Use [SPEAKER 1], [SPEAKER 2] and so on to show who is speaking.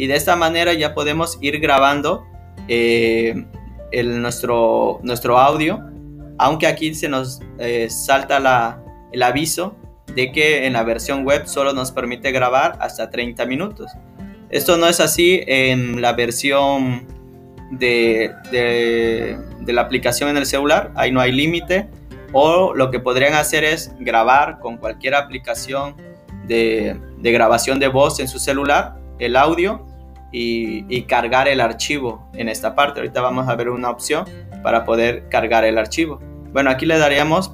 [SPEAKER 1] y de esta manera ya podemos ir grabando eh, el, nuestro, nuestro audio, aunque aquí se nos eh, salta la, el aviso de que en la versión web solo nos permite grabar hasta 30 minutos. Esto no es así en la versión de, de, la aplicación en el celular, ahí no hay límite, o lo que podrían hacer es grabar con cualquier aplicación de, de grabación de voz en su celular el audio y, cargar el archivo en esta parte. Ahorita vamos a ver una opción para poder cargar el archivo. Bueno, aquí le daríamos